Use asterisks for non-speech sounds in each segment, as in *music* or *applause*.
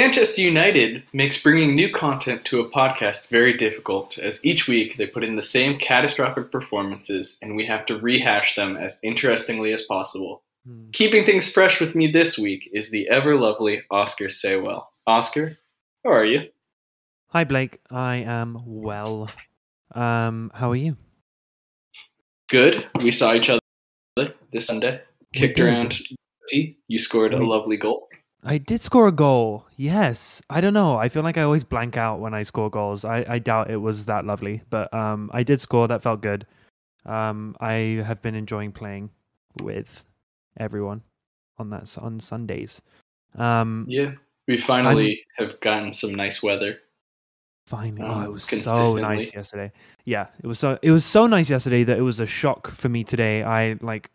Manchester United makes bringing new content to a podcast very difficult, as each week they put in the same catastrophic performances and we have to rehash them as interestingly as possible. Hmm. Keeping things fresh with me this week is the ever lovely Oscar Saywell. Oscar, how are you? Hi, Blake. I am well. Um, how are you? Good. We saw each other this Sunday. Kicked around. You scored a lovely goal. I did score a goal. Yes. I don't know. I feel like I always blank out when I score goals. I, I doubt it was that lovely, but um, I did score. That felt good. Um, I have been enjoying playing with everyone on that on Sundays. Um, Yeah. We finally have gotten some nice weather. Finally, oh, um, it was so nice yesterday. Yeah, it was so it was so nice yesterday that it was a shock for me today. I like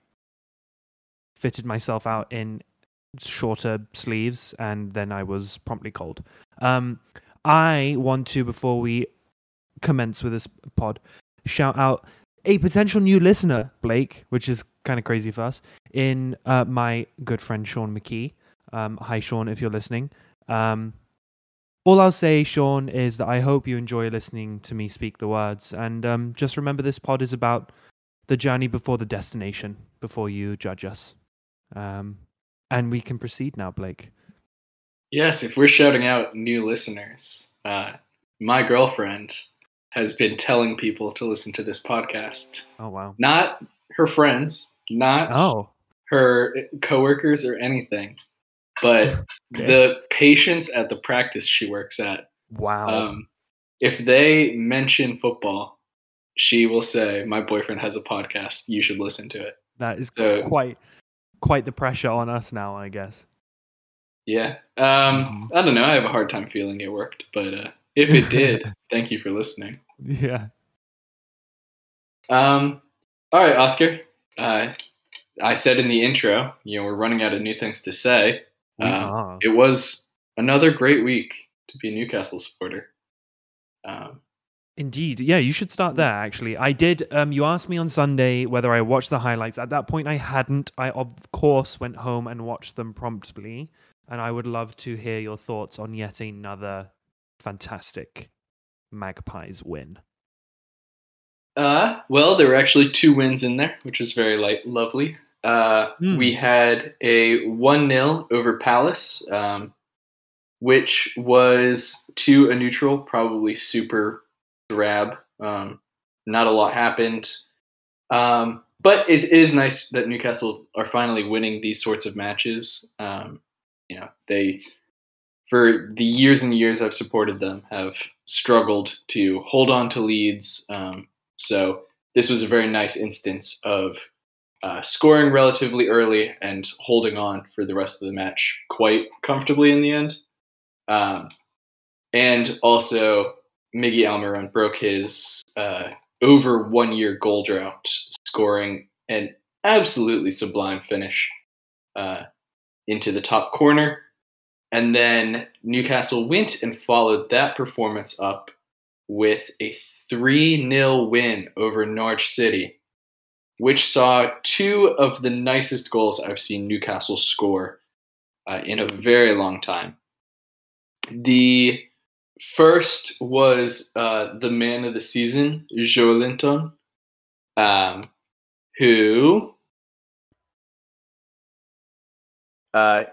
fitted myself out in shorter sleeves, and then I was promptly cold. Um, I want to before we commence with this pod, shout out a potential new listener, Blake, which is kind of crazy for us. In uh, my good friend Sean McKee. Um, hi, Sean, if you're listening. Um, all I'll say, Sean, is that I hope you enjoy listening to me speak the words. And um, just remember this pod is about the journey before the destination, before you judge us. Um, and we can proceed now, Blake. Yes, if we're shouting out new listeners, uh, my girlfriend has been telling people to listen to this podcast. Oh, wow. Not her friends, not Oh, her coworkers or anything, but Okay. the patients at the practice she works at. wow. Um, if they mention football, she will say, "My boyfriend has a podcast. You should listen to it." that is so- quite quite the pressure on us now, I guess. Yeah. Um, Mhm. I don't know. I have a hard time feeling it worked, but uh, if it did, *laughs* thank you for listening. Yeah. Um, all right, Oscar. Uh, I said in the intro, you know, we're running out of new things to say. Uh. It was another great week to be a Newcastle supporter. Um, Indeed. Yeah, you should start there actually. I did um you asked me on Sunday whether I watched the highlights. At that point I hadn't. I of course went home and watched them promptly, and I would love to hear your thoughts on yet another fantastic Magpies win. uh, well, there were actually two wins in there, which was very light, lovely. Uh, Hmm. We had a 1 0 over Palace, um, which was to a neutral, probably super drab. Um, not a lot happened. Um, but it is nice that Newcastle are finally winning these sorts of matches. Um, you know, they, for the years and years I've supported them, have struggled to hold on to leads. Um, so this was a very nice instance of uh, scoring relatively early and holding on for the rest of the match quite comfortably in the end. Um, and also, Miggy Almiron broke his uh, over one year goal drought, scoring an absolutely sublime finish uh, into the top corner. And then Newcastle went and followed that performance up with a 3 0 win over Norwich City which saw two of the nicest goals I've seen Newcastle score uh, in a very long time. The first was uh, the man of the season, Joelinton, um, who uh,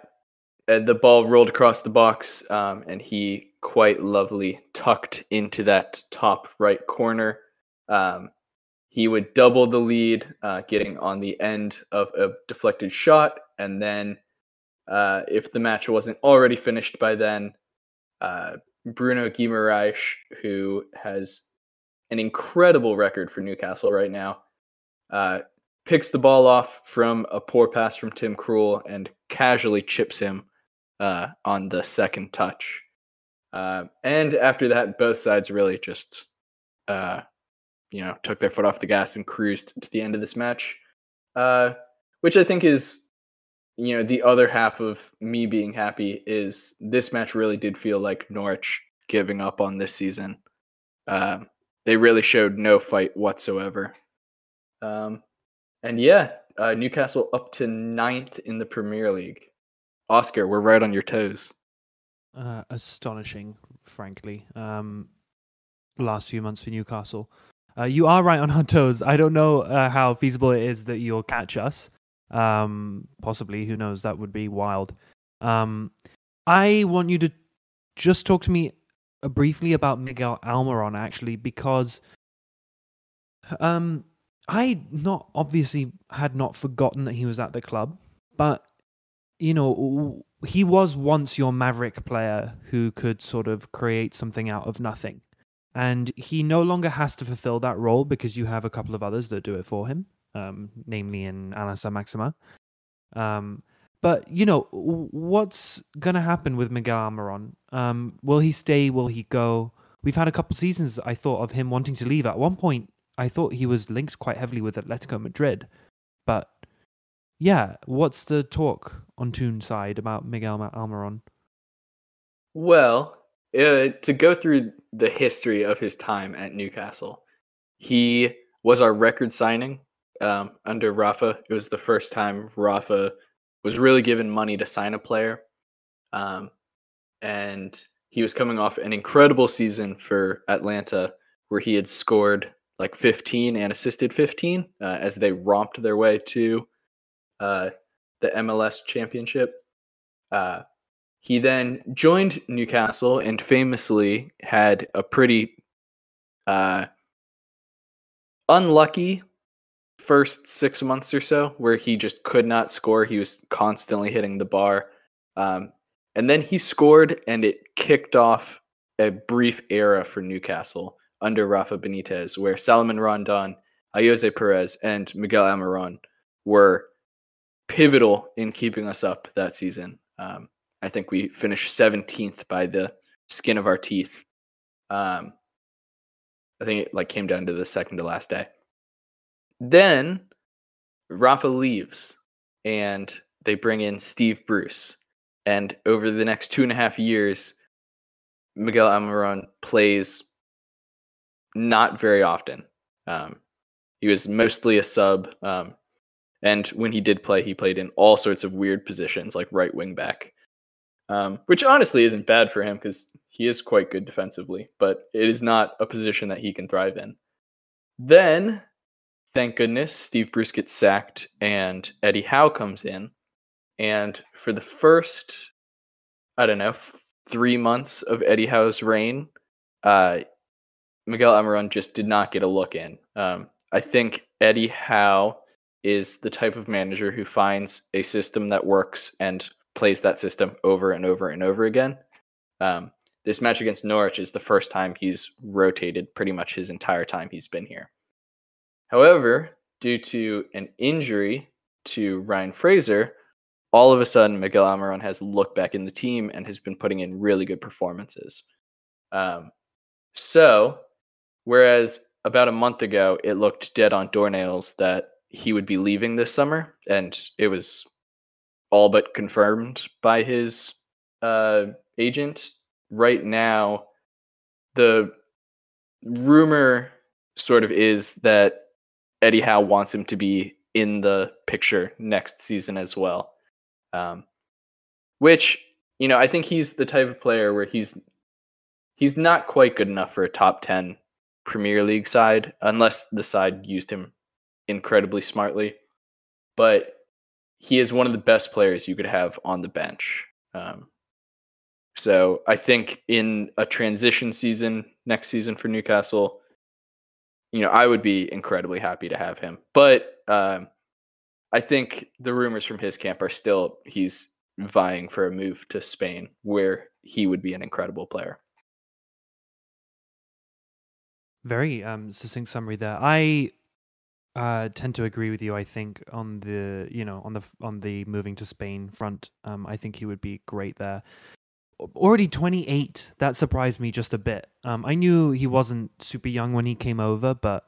the ball rolled across the box, um, and he quite lovely tucked into that top right corner. Um, he would double the lead, uh, getting on the end of a deflected shot, and then uh, if the match wasn't already finished by then, uh, Bruno Guimaraes, who has an incredible record for Newcastle right now, uh, picks the ball off from a poor pass from Tim Krul and casually chips him uh, on the second touch. Uh, and after that, both sides really just, uh, you know, took their foot off the gas and cruised to the end of this match, uh, which I think is, you know, the other half of me being happy is this match really did feel like Norwich giving up on this season. Um, they really showed no fight whatsoever. Um, and yeah, uh, Newcastle up to ninth in the Premier League. Oscar, we're right on your toes. uh, astonishing, frankly. Um, last few months for Newcastle. Uh, you are right on our *laughs* toes. I don't know uh, how feasible it is that you'll catch us. Um, possibly, who knows? That would be wild. Um, I want you to just talk to me uh, briefly about Miguel Almiron, actually, because um, I not obviously had not forgotten that he was at the club, but you know, he was once your maverick player who could sort of create something out of nothing. And he no longer has to fulfill that role because you have a couple of others that do it for him, um, namely in Alain Saint-Maximin. Um, but, you know, what's going to happen with Miguel Almiron? Um, will he stay? Will he go? We've had a couple seasons, I thought, of him wanting to leave. At one point, I thought he was linked quite heavily with Atletico Madrid. But yeah, what's the talk on Toon side about Miguel Almiron? Well, uh, to go through the history of his time at Newcastle, he was our record signing um, under Rafa. It was the first time Rafa was really given money to sign a player. Um, and he was coming off an incredible season for Atlanta where he had scored like 15 and assisted 15 uh, as they romped their way to uh, the MLS championship. Uh, he then joined Newcastle and famously had a pretty uh, unlucky first six months or so where he just could not score. He was constantly hitting the bar. Um, and then he scored, and it kicked off a brief era for Newcastle under Rafa Benitez, where Salomon Rondon, Ayoze Perez, and Miguel Almiron were pivotal in keeping us up that season. Um, I think we finished 17th by the skin of our teeth. Um, I think it like came down to the second to last day. Then Rafa leaves and they bring in Steve Bruce. And over the next two and a half years, Miguel Almiron plays not very often. Um, he was mostly a sub. Um, and when he did play, he played in all sorts of weird positions, like right wing back, um, which honestly isn't bad for him because he is quite good defensively, but it is not a position that he can thrive in. Then, thank goodness, Steve Bruce gets sacked and Eddie Howe comes in. And for the first, I don't know, three months of Eddie Howe's reign, uh, Miguel Almiron just did not get a look in. Um, I think Eddie Howe is the type of manager who finds a system that works and plays that system over and over and over again. Um, this match against Norwich is the first time he's rotated pretty much his entire time he's been here. However, due to an injury to Ryan Fraser, all of a sudden Miguel Almiron has looked back in the team and has been putting in really good performances. Um, so, whereas about a month ago it looked dead on doornails that he would be leaving this summer, and it was all but confirmed by his uh, agent. Right now, the rumor sort of is that Eddie Howe wants him to be in the picture next season as well. Um, which you know, I think he's the type of player where he's he's not quite good enough for a top ten Premier League side unless the side used him incredibly smartly, but he is one of the best players you could have on the bench. Um, so I think in a transition season next season for Newcastle, you know, I would be incredibly happy to have him. But um, I think the rumors from his camp are still he's vying for a move to Spain, where he would be an incredible player. Very um, succinct summary there. I uh, tend to agree with you. I think on the you know on the on the moving to Spain front, um, I think he would be great there. Already 28, that surprised me just a bit. Um, I knew he wasn't super young when he came over, but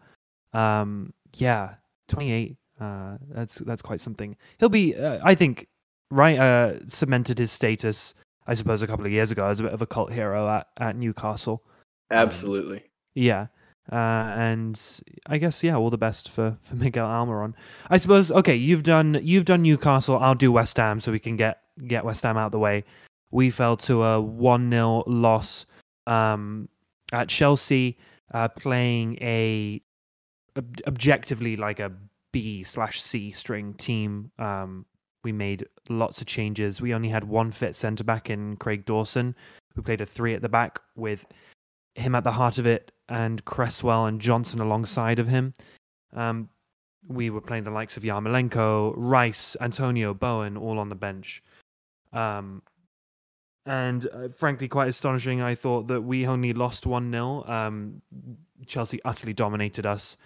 um, yeah, 28. Uh, that's that's quite something. He'll be, uh, I think, right. Uh, cemented his status, I suppose, a couple of years ago as a bit of a cult hero at at Newcastle. Um, Absolutely. Um, yeah. Uh, and I guess yeah, all the best for, for Miguel Almiron. I suppose okay, you've done you've done Newcastle. I'll do West Ham so we can get get West Ham out of the way. We fell to a 1 0 loss um, at Chelsea, uh, playing a ob- objectively like a B slash C string team. Um, we made lots of changes. We only had one fit centre back in Craig Dawson, who played a three at the back with him at the heart of it and Cresswell and Johnson alongside of him. Um, we were playing the likes of Yarmolenko, Rice, Antonio, Bowen, all on the bench. Um, and uh, frankly, quite astonishing. I thought that we only lost 1 0. Um, Chelsea utterly dominated us.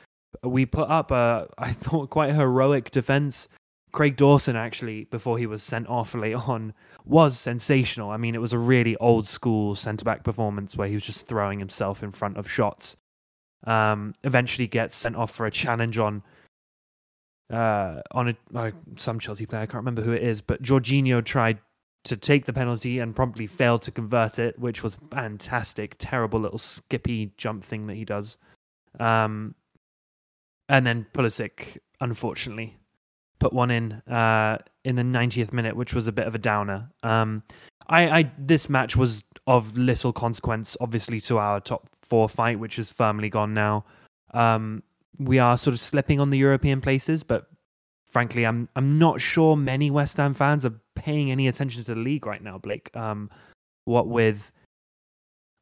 We put up a, *laughs* I thought, quite heroic defense. Craig Dawson, actually, before he was sent off late on, was sensational. I mean, it was a really old school centre back performance where he was just throwing himself in front of shots. Um, eventually gets sent off for a challenge on uh, on a uh, some Chelsea player. I can't remember who it is, but Jorginho tried to take the penalty and promptly failed to convert it, which was fantastic. Terrible little skippy jump thing that he does. Um, and then Pulisic, unfortunately, put one in uh, in the 90th minute, which was a bit of a downer. Um, I, I this match was of little consequence, obviously, to our top four fight, which is firmly gone now. Um, we are sort of slipping on the European places, but frankly, I'm I'm not sure many West Ham fans are paying any attention to the league right now, Blake. Um, what with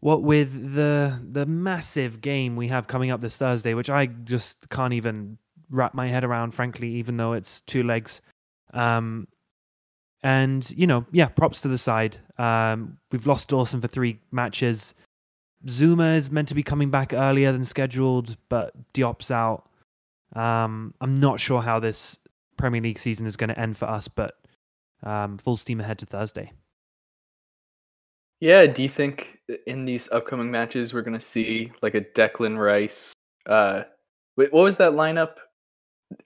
what with the the massive game we have coming up this Thursday, which I just can't even wrap my head around, frankly, even though it's two legs. Um, and you know, yeah, props to the side. Um, we've lost Dawson for three matches. Zouma is meant to be coming back earlier than scheduled, but Diop's out. Um, I'm not sure how this Premier League season is going to end for us, but um, full steam ahead to Thursday. Yeah, do you think in these upcoming matches we're going to see like a Declan Rice? Uh, wait, what was that lineup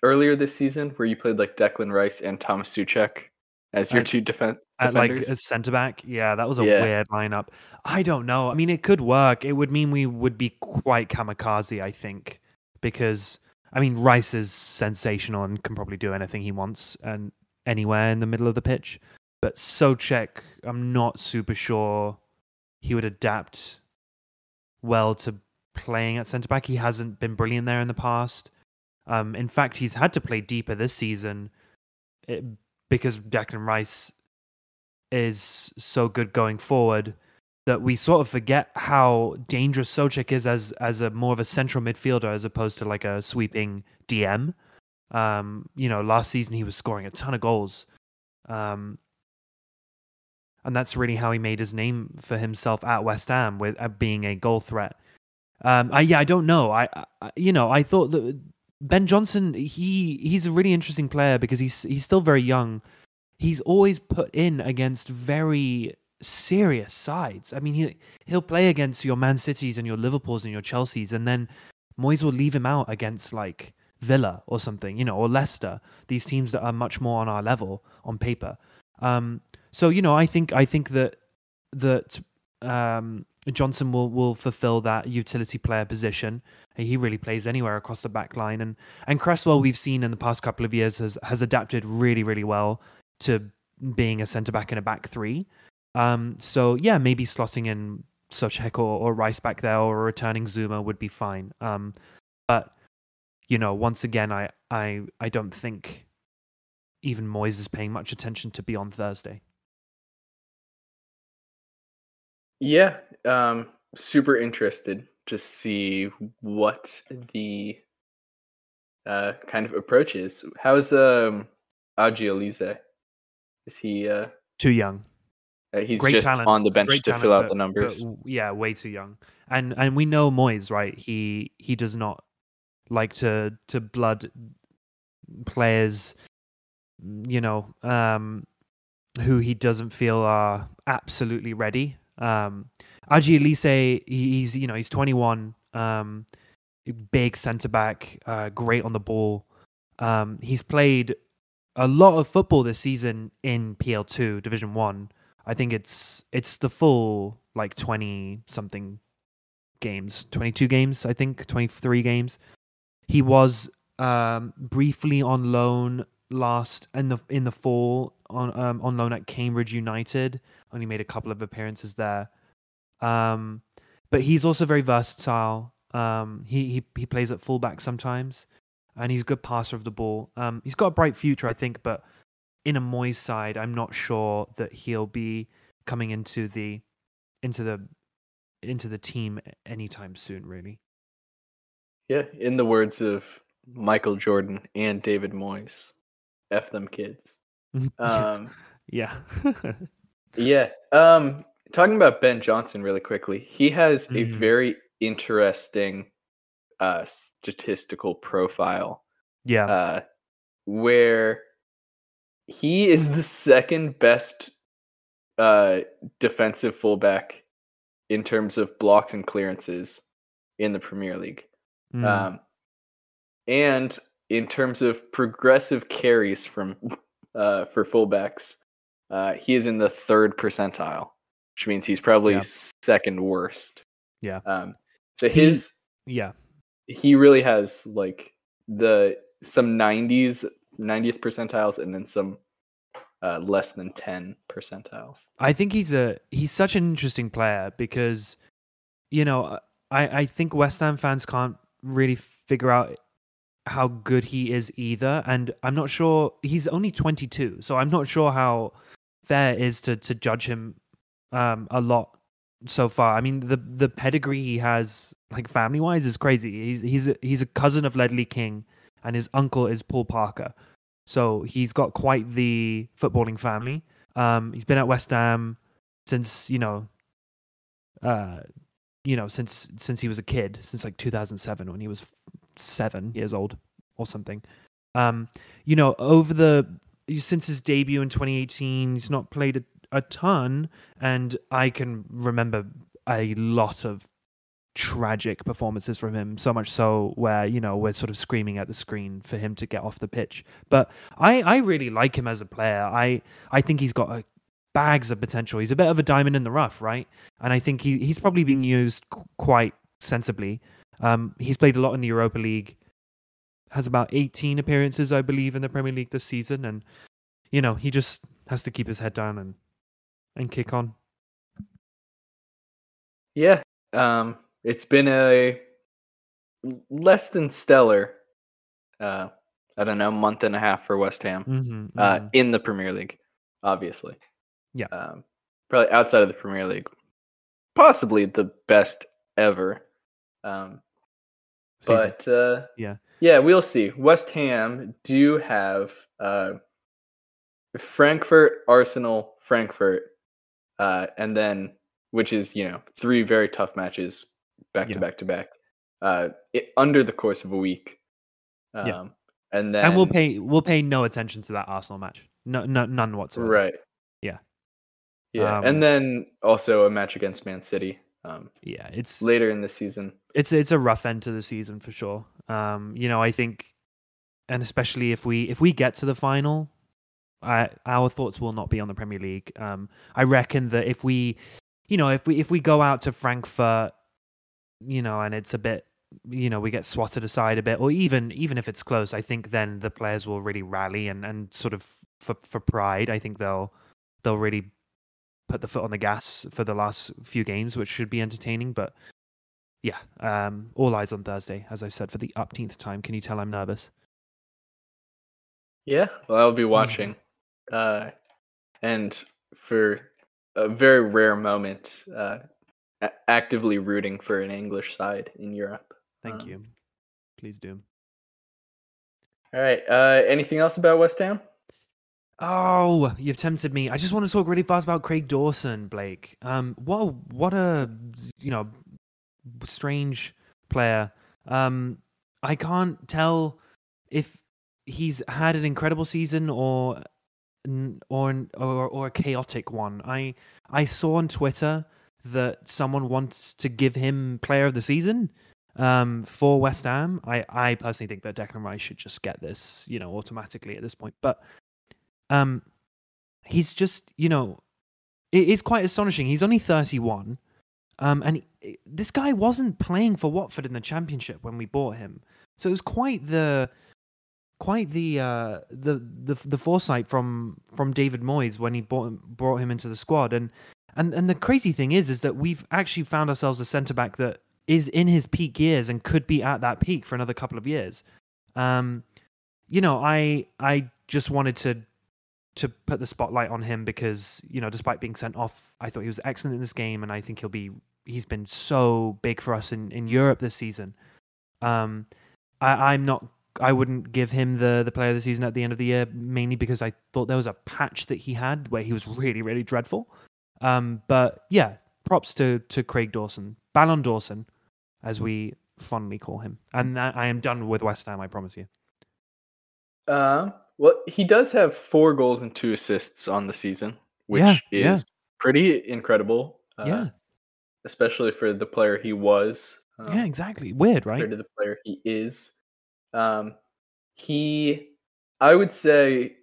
earlier this season where you played like Declan Rice and Thomas Soucek as your two defen- At like a centre back, yeah, that was a Yeah. weird lineup. I don't know. I mean, it could work. It would mean we would be quite kamikaze, I think, because I mean, Rice is sensational and can probably do anything he wants and anywhere in the middle of the pitch. But Soucek, I'm not super sure he would adapt well to playing at centre back. He hasn't been brilliant there in the past. Um, in fact, he's had to play deeper this season it, because Declan Rice is so good going forward that we sort of forget how dangerous Soucek is as as a more of a central midfielder as opposed to like a sweeping DM. Um, you know, last season he was scoring a ton of goals. Um, and that's really how he made his name for himself at West Ham with uh, being a goal threat. Um, I, yeah, I don't know. I, I, you know, I thought that Ben Johnson, he he's a really interesting player because he's he's still very young. He's always put in against very serious sides. I mean, he he'll play against your Man Cities and your Liverpools and your Chelseas, and then Moyes will leave him out against like Villa or something, you know, or Leicester. These teams that are much more on our level on paper. Um, so you know, I think I think that that um, Johnson will will fulfill that utility player position. He really plays anywhere across the back line, and and Cresswell we've seen in the past couple of years has has adapted really really well to being a centre back in a back three. Um, so yeah, maybe slotting in Soucek or, or Rice back there or returning Zouma would be fine. Um, but you know, once again, I I I don't think even Moyes is paying much attention to Beyond Thursday. Yeah, um, super interested to see what the uh, kind of approach is. How's um, Aji Alese? Is he? Uh, Too young. uh, he's Great just talent, on the bench Great to talent, fill out but- the numbers. yeah, way too young. And and we know Moyes, right? He he does not like to to blood players, you know, um, who he doesn't feel are absolutely ready. Um, Aji Alese, he's you know he's 21, um, big centre back, uh, great on the ball. Um, he's played a lot of football this season in PL2 Division One. I think it's it's the full like 20 something games, 22 games, I think, 23 games. He was um, briefly on loan last in the in the fall on um, on loan at Cambridge United. Only made a couple of appearances there. Um, but he's also very versatile. Um, he he he plays at fullback sometimes, and he's a good passer of the ball. Um, he's got a bright future, I think, but in a Moyes side, I'm not sure that he'll be coming into the into the into the team anytime soon. Really. Yeah, in the words of Michael Jordan and David Moyes, "F them kids." *laughs* Um, yeah. *laughs* yeah. Um, talking about Ben Johnson really quickly, he has a Mhm. very interesting uh, statistical profile yeah. uh, where he is the second best uh, defensive fullback in terms of blocks and clearances in the Premier League. Mm. Um, and in terms of progressive carries from *laughs* uh, for fullbacks, uh, he is in the third percentile, which means he's probably Yeah. second worst. Yeah. Um, so He- his yeah. he really has like the some 90s 90th percentiles and then some uh, less than 10 percentiles I think he's a he's such an interesting player because you know I I think West Ham fans can't really figure out how good he is either. And I'm not sure he's only 22 so I'm not sure how fair it is to to judge him um a lot so far. I mean the the pedigree he has like family wise is crazy. He's he's a, he's a cousin of Ledley King and his uncle is Paul Parker. So he's got quite the footballing family. Um, he's been at West Ham since you know, uh, you know, since since he was a kid, since like 2007 when he was seven years old or something. Um, you know, over the since his debut in 2018, he's not played a, a ton, and I can remember a lot of tragic performances from him so much so where you know we're sort of screaming at the screen for him to get off the pitch but i i really like him as a player i i think he's got a bags of potential. He's a bit of a diamond in the rough right? And i think he he's probably being used qu- quite sensibly. Um he's played a lot in the europa league has about 18 appearances i believe in the premier league this season and you know he just has to keep his head down and and kick on. Yeah um it's been a less than stellar uh i don't know month and a half for west ham mm-hmm, uh in the premier league obviously Yeah. um probably outside of the premier league possibly the best ever um but uh, Yeah. yeah, we'll see. West Ham do have uh, Frankfurt, Arsenal, Frankfurt, uh, and then which is you know three very tough matches back to back to back uh, it, under the course of a week. Um, Yeah. and then and we'll pay we'll pay no attention to that Arsenal match. No, no none whatsoever. right. Yeah. Um, and then also a match against Man City um, Yeah, it's later in the season. it's it's a rough end to the season for sure. Um, you know, I think, and especially if we if we get to the final, I, our thoughts will not be on the Premier League. Um, I reckon that if we, you know, if we if we go out to Frankfurt, you know, and it's a bit, you know, we get swatted aside a bit, or even even if it's close, I think then the players will really rally and and sort of for for pride. I think they'll they'll really put the foot on the gas for the last few games, which should be entertaining. But yeah, um, all eyes on Thursday, as I've said for the upteenth time. Can you tell I'm nervous? Yeah, well, I'll be watching. Uh, and for a very rare moment, uh, a- actively rooting for an English side in Europe. Thank Um, you. Please do. All right. Uh, anything else about West Ham? Oh, you've tempted me. I just want to talk really fast about Craig Dawson, Blake. Um, what a, what a you know strange player. Um, I can't tell if he's had an incredible season or or or or a chaotic one. I I saw on Twitter that someone wants to give him Player of the Season um, for West Ham. I I personally think that Declan Rice should just get this, you know, automatically at this point. But um, he's just, you know, it is quite astonishing. He's only 31. Um, and he- this guy wasn't playing for Watford in the championship when we bought him. So it was quite the quite the uh, the the the foresight from from David Moyes when he brought brought him into the squad. And and and the crazy thing is, is that we've actually found ourselves a centre back that is in his peak years and could be at that peak for another couple of years. Um, you know, I I just wanted to to put the spotlight on him because you know, despite being sent off, I thought he was excellent in this game, and I think he'll be. He's been so big for us in in Europe this season. Um, I, I'm not. I wouldn't give him the the player of the season at the end of the year mainly because I thought there was a patch that he had where he was really really dreadful. Um, but yeah, props to to Craig Dawson, Ballon Dawson, as we fondly call him. And I, I am done with West Ham. I promise you. Um, well, he does have four goals and two assists on the season, which Yeah, is yeah. pretty incredible. Uh, yeah, especially for the player he was. Um, yeah, exactly. Weird, right? compared to the player he is. Um, he, I would say,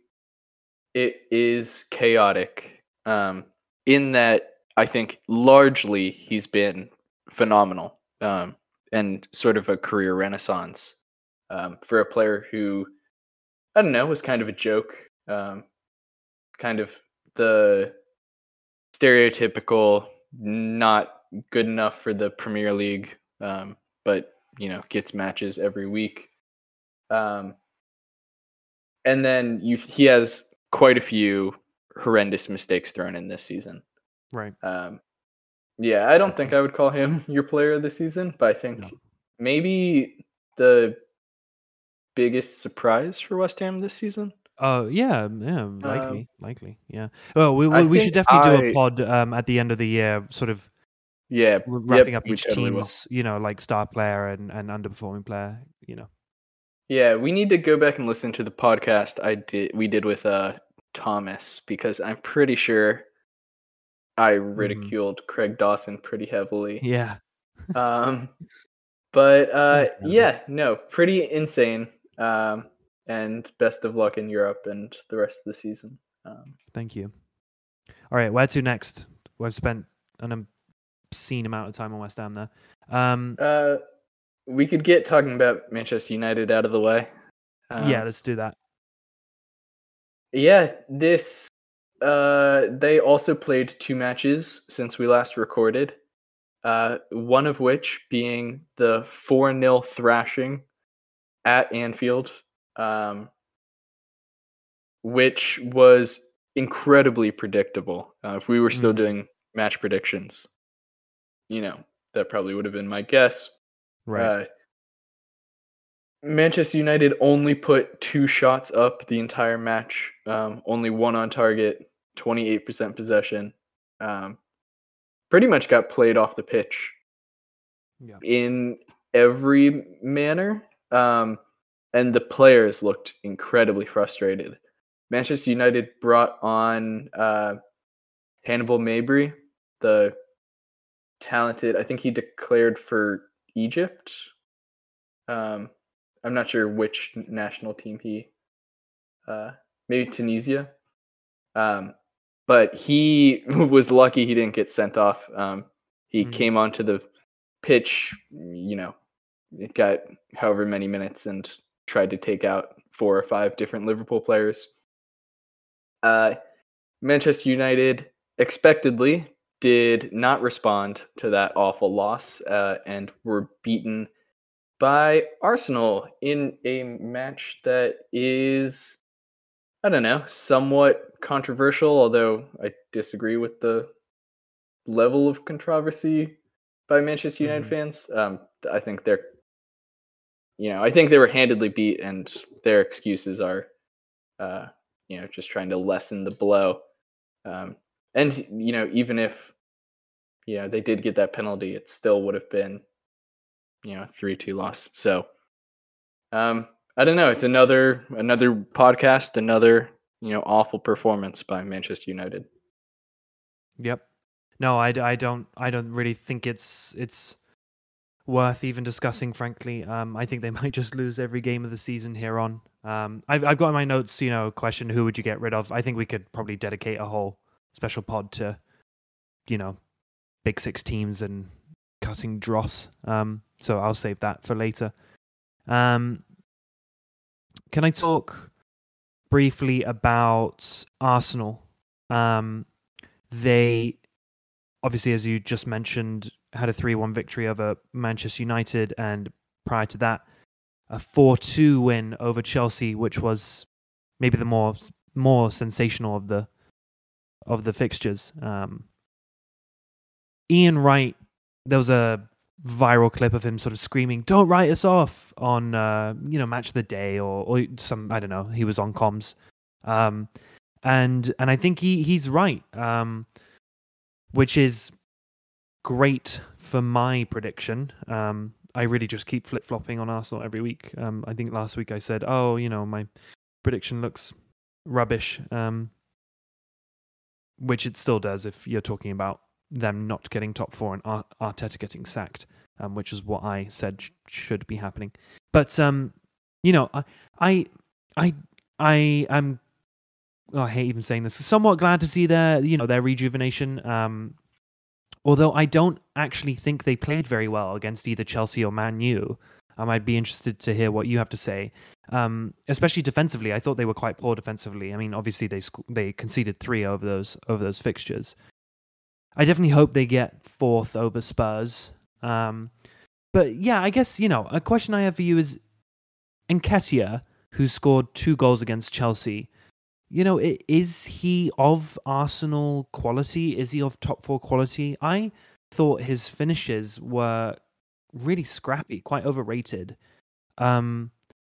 it is chaotic. Um, in that, I think largely he's been phenomenal. Um, and sort of a career renaissance um, for a player who I don't know was kind of a joke, um, kind of the stereotypical not good enough for the Premier League, um, but you know gets matches every week. Um, and then you he has quite a few horrendous mistakes thrown in this season. Right. Um, yeah, I don't think I would call him *laughs* your player of the season, but I think No. maybe the biggest surprise for West Ham this season. Oh yeah, yeah, likely, likely, yeah. Well, we we, we should definitely do a pod um, at the end of the year, sort of Yeah, wrapping yep, up each totally will. team's, you know, like star player and, and underperforming player. You know, Yeah, we need to go back and listen to the podcast I did we did with uh Thomas because I'm pretty sure I ridiculed Craig Dawson pretty heavily. yeah, Um but *laughs* uh yeah, no, pretty insane. Um and best of luck in Europe and the rest of the season. Um thank you. All right, where to next? We've spent an obscene amount of time on West Ham there. Um, uh we could get talking about Manchester United out of the way. Um, yeah, let's do that. Yeah, this uh they also played two matches since we last recorded. Uh one of which being the 4-0 thrashing at Anfield. Um which was incredibly predictable. Uh, if we were still Mhm. doing match predictions, you know, that probably would have been my guess. Right. Uh, Manchester United only put two shots up the entire match, um, only one on target, 28% possession. Um, pretty much got played off the pitch yeah. in every manner. Um, and the players looked incredibly frustrated. Manchester United brought on uh, Hannibal Mejbri, the talented, I think he declared for Egypt. Um, I'm not sure which national team he, uh, maybe Tunisia. Um, but he *laughs* was lucky he didn't get sent off. Um, he Mhm. came onto the pitch, you know, it got however many minutes and tried to take out four or five different Liverpool players. Uh, Manchester United expectedly did not respond to that awful loss uh, and were beaten by Arsenal in a match that is, I don't know, somewhat controversial, although I disagree with the level of controversy by Manchester United Mhm. fans. Um, I think they're, you know, I think they were handedly beat, and their excuses are, uh, you know, just trying to lessen the blow. Um, and you know, even if, you know, they did get that penalty, it still would have been, you know, three two loss. So, um, I don't know. It's another another podcast, another you know awful performance by Manchester United. Yep. No, I, I don't I don't really think it's it's worth even discussing. Frankly, um, I think they *laughs* might just lose every game of the season here on. Um, I've I've got in my notes, you know, question who would you get rid of? I think we could probably dedicate a whole special pod to, you know, big six teams and cutting dross. Um, so I'll save that for later. Um, can I talk briefly about Arsenal? Um, they obviously, as you just mentioned, had a 3 1 victory over Manchester United, and prior to that, a 4 2 win over Chelsea, which was maybe the more more sensational of the of the fixtures. Um, Ian Wright, there was a viral clip of him sort of screaming, "Don't write us off!" on uh, you know Match of the Day or or some I don't know. He was on comms, um, and and I think he he's right, um, which is great for my prediction. Um, I really just keep flip flopping on Arsenal every week. Um, I think last week I said, "Oh, you know, my prediction looks rubbish," um, which it still does if you're talking about them not getting top four and Arteta getting sacked, um, which is what I said sh- should be happening. But um, you know, I, I, I, I am. Oh, I hate even saying this. Somewhat glad to see their, you know, their rejuvenation. Um, although I don't actually think they played very well against either Chelsea or Man U. Um, I'd be interested to hear what you have to say, um, especially defensively. I thought they were quite poor defensively. I mean, obviously they sc- they conceded three over those over those fixtures. I definitely hope they get fourth over Spurs. Um, but yeah, I guess you know a question I have for you is Nketiah, who scored two goals against Chelsea. You know, is he of Arsenal quality? Is he of top four quality? I thought his finishes were really scrappy, quite overrated. Um,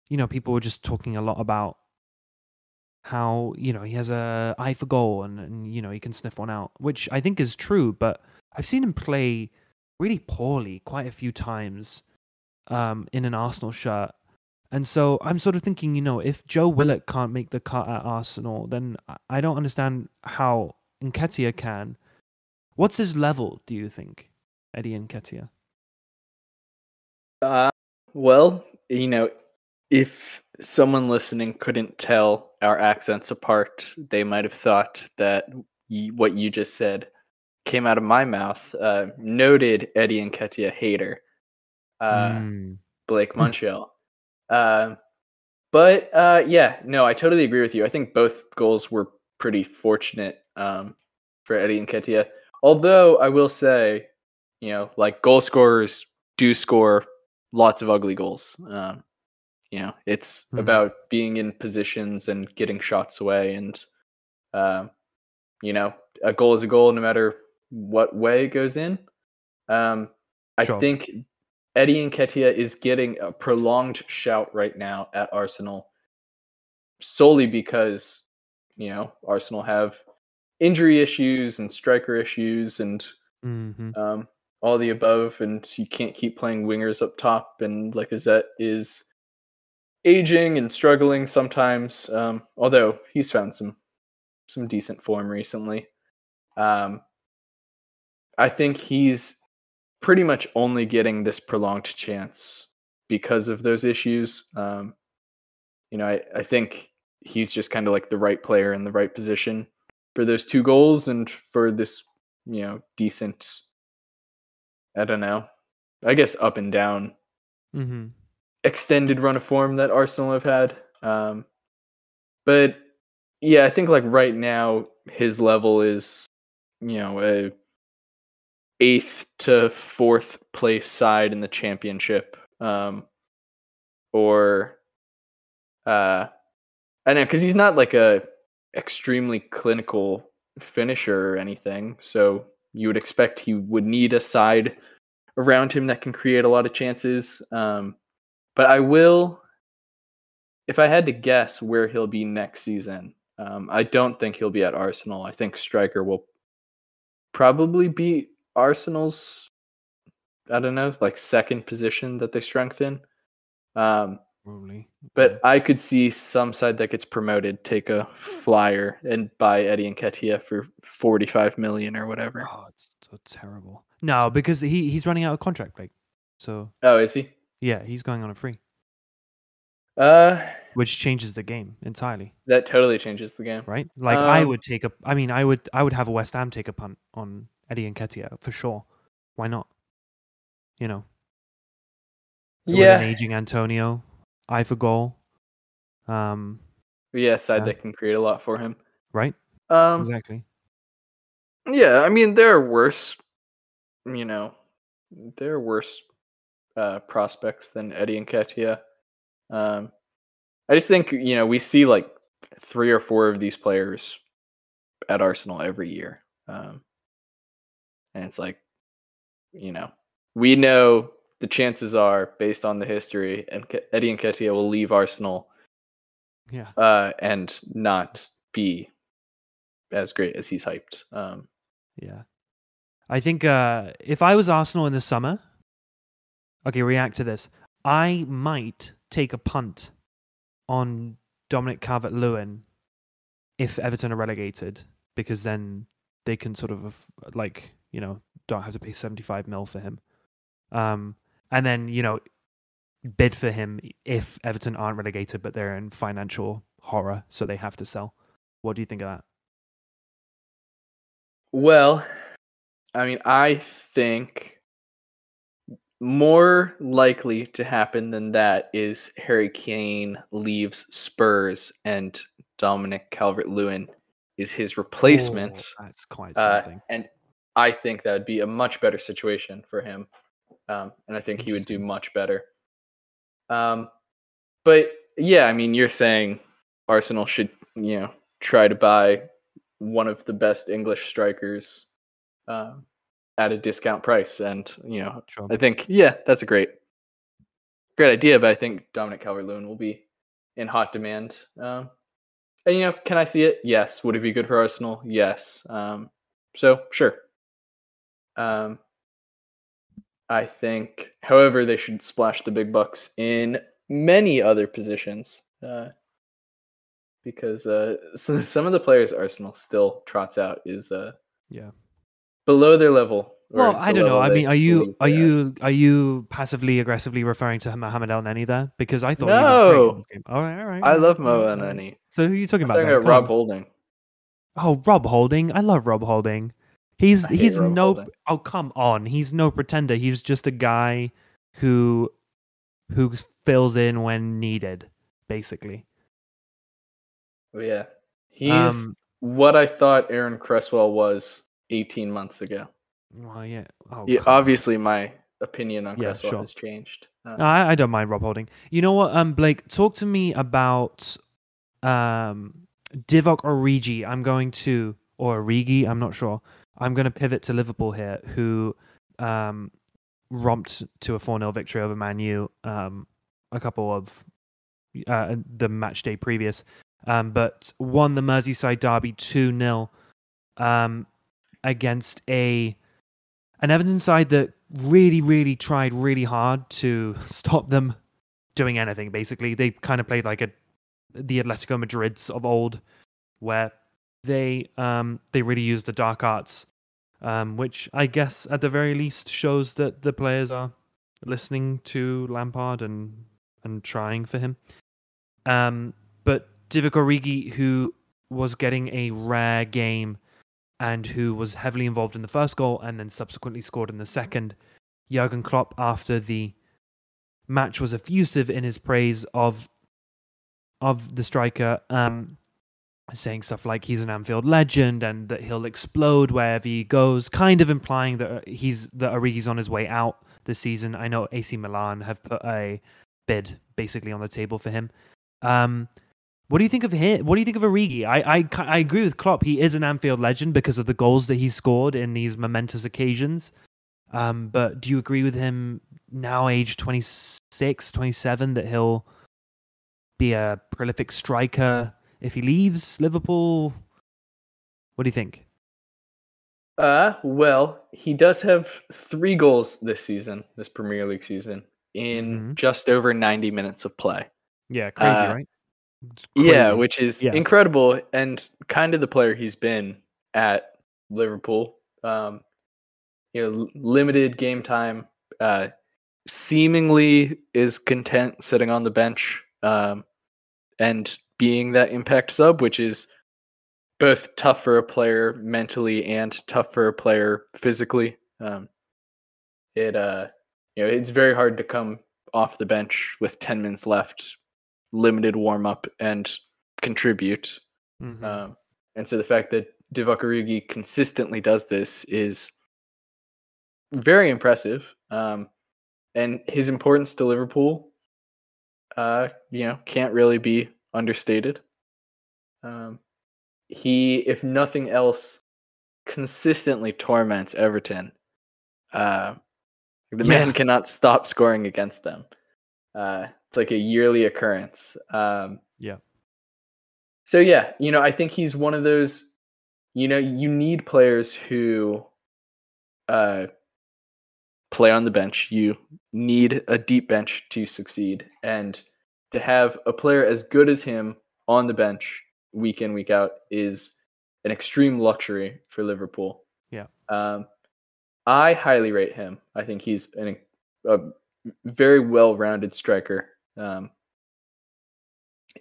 you know, people were just talking a lot about how you know he has a eye for goal and, and you know he can sniff one out, which I think is true. But I've seen him play really poorly quite a few times um, in an Arsenal shirt. And so I'm sort of thinking, you know, if Joe Willock can't make the cut at Arsenal, then I don't understand how Nketiah can. What's his level, do you think, Eddie Nketiah? Uh, well, you know, if someone listening couldn't tell our accents apart, they might have thought that what you just said came out of my mouth. Uh, noted Eddie Nketiah hater, uh, mm. Blake Munchell. Uh, but uh, yeah, no, I totally agree with you. I think both goals were pretty fortunate um, for Eddie Nketiah. Although I will say, you know, like goal scorers do score lots of ugly goals. Um, you know, it's mm-hmm. about being in positions and getting shots away, and uh, you know, a goal is a goal no matter what way it goes in. Um, I sure. think Eddie Nketiah is getting a prolonged shout right now at Arsenal solely because you know Arsenal have injury issues and striker issues and mm-hmm. um, all the above, and you can't keep playing wingers up top. And Lacazette is aging and struggling sometimes. Um, although he's found some some decent form recently. Um, I think he's pretty much only getting this prolonged chance because of those issues. Um, you know, I, I think he's just kind of like the right player in the right position for those two goals and for this, you know, decent. I don't know. I guess up and down mm-hmm extended run of form that Arsenal have had. Um, but yeah, I think like right now his level is you know a eighth to fourth place side in the championship, um, or uh, I know because he's not like a extremely clinical finisher or anything, so you would expect he would need a side around him that can create a lot of chances. Um, but I will, if I had to guess where he'll be next season, um, I don't think he'll be at Arsenal. I think Striker will probably be Arsenal's, I don't know, like second position that they strengthen. Um, probably. But I could see some side that gets promoted take a flyer and buy Eddie Nketiah for 45 million or whatever. Oh, it's so terrible. No, because he he's running out of contract, like. So. Oh, is he? Yeah, he's going on a free. Uh, which changes the game entirely. That totally changes the game, right? Like um, I would take a, I mean, I would, I would have a West Ham take a punt on Eddie and Nketiah for sure. Why not? You know. Yeah. An aging Antonio, eye for goal. Um, Yeah, side that can create a lot for him. right? Um, exactly. yeah, I mean there are worse, you know, there are worse uh, prospects than Eddie Nketiah. Um, I just think you know we see like three or four of these players at Arsenal every year, um, and it's like, you know, we know the chances are based on the history, and Eddie Nketiah will leave Arsenal Yeah. uh, and not be as great as he's hyped. Um, Yeah. I think uh, if I was Arsenal in the summer, okay, react to this. I might take a punt on Dominic Calvert-Lewin if Everton are relegated, because then they can sort of, like, you know, don't have to pay 75 mil for him. Um, and then, you know, bid for him if Everton aren't relegated, but they're in financial horror, so they have to sell. What do you think of that? Well, I mean, I think more likely to happen than that is Harry Kane leaves Spurs and Dominic Calvert-Lewin is his replacement. Oh, that's quite uh, something. and I think that would be a much better situation for him. Um, and I think he would do much better. Um, but yeah, I mean, you're saying Arsenal should, you know, try to buy one of the best English strikers um, at a discount price, and you know, Sure. I think yeah, that's a great, great idea. But I think Dominic Calvert-Lewin will be in hot demand. Um, and you know, can I see it? Yes. Would it be good for Arsenal? Yes. Um, so sure. Um, I think, however, they should splash the big bucks in many other positions. Uh, because uh, *laughs* some of the players Arsenal still trots out is uh, Yeah. Below their level. Well, I don't know. I mean, are you are you are you passively aggressively referring to Mohamed Elneny there? Because I thought he was great No. in this game. All right, all right. I love Mo right. So who are you talking I'm about? talking about Rob on. Holding. Oh, Rob Holding. I love Rob Holding. He's he's Rob no. Holding. Oh come on. He's no pretender. He's just a guy who who fills in when needed, basically. Oh, yeah, he's Um, what I thought Aaron Cresswell was 18 months ago. Well, yeah. Oh, Yeah, obviously, my opinion on Yeah, Cresswell sure. has changed. Uh, I, I don't mind Rob Holding. You know what, um, Blake, talk to me about um Divock Origi. I'm going to or Origi, I'm not sure. I'm going to pivot to Liverpool here, who um romped to a 4-0 victory over Man U um a couple of uh, the match day previous, um, but won the Merseyside derby 2-0 um against a an Everton side that really, really tried really hard to *laughs* stop them doing anything. Basically, they kind of played like a the Atletico Madrids of old, where they um they really used the dark arts, um, which I guess at the very least shows that the players are listening to Lampard and and trying for him. Um, but Divock Origi, who was getting a rare game and who was heavily involved in the first goal and then subsequently scored in the second. Jurgen Klopp, after the match, was effusive in his praise of of the striker, um, saying stuff like he's an Anfield legend and that he'll explode wherever he goes, kind of implying that uh, he's that Origi's on his way out this season. I know AC Milan have put a bid basically on the table for him. Um, what do you think of him? What do you think of Origi? I, I, I agree with Klopp. He is an Anfield legend because of the goals that he scored in these momentous occasions. Um, but do you agree with him now, age 26, 27, that he'll be a prolific striker if he leaves Liverpool? What do you think? Uh, well, he does have three goals this season, this Premier League season, in Mhm. just over 90 minutes of play. Yeah, crazy, Uh, right? Yeah, which is Yeah. incredible and kind of the player he's been at Liverpool. Um, you know, limited game time. Uh, seemingly is content sitting on the bench um, and being that impact sub, which is both tough for a player mentally and tough for a player physically. Um, it uh, you know, it's very hard to come off the bench with ten minutes left limited warm up and contribute. Mhm. Um, and so the fact that Divock consistently does this is very impressive. Um, and his importance to Liverpool, uh, you know, can't really be understated. Um, he, if nothing else, consistently torments Everton. Uh, the man cannot stop scoring against them. Uh, it's like a yearly occurrence. Um, Yeah. So yeah, you know, I think he's one of those. You know, you need players who uh, play on the bench. You need a deep bench to succeed, and to have a player as good as him on the bench week in week out is an extreme luxury for Liverpool. Yeah. Um, I highly rate him. I think he's an, a very well-rounded striker. Um,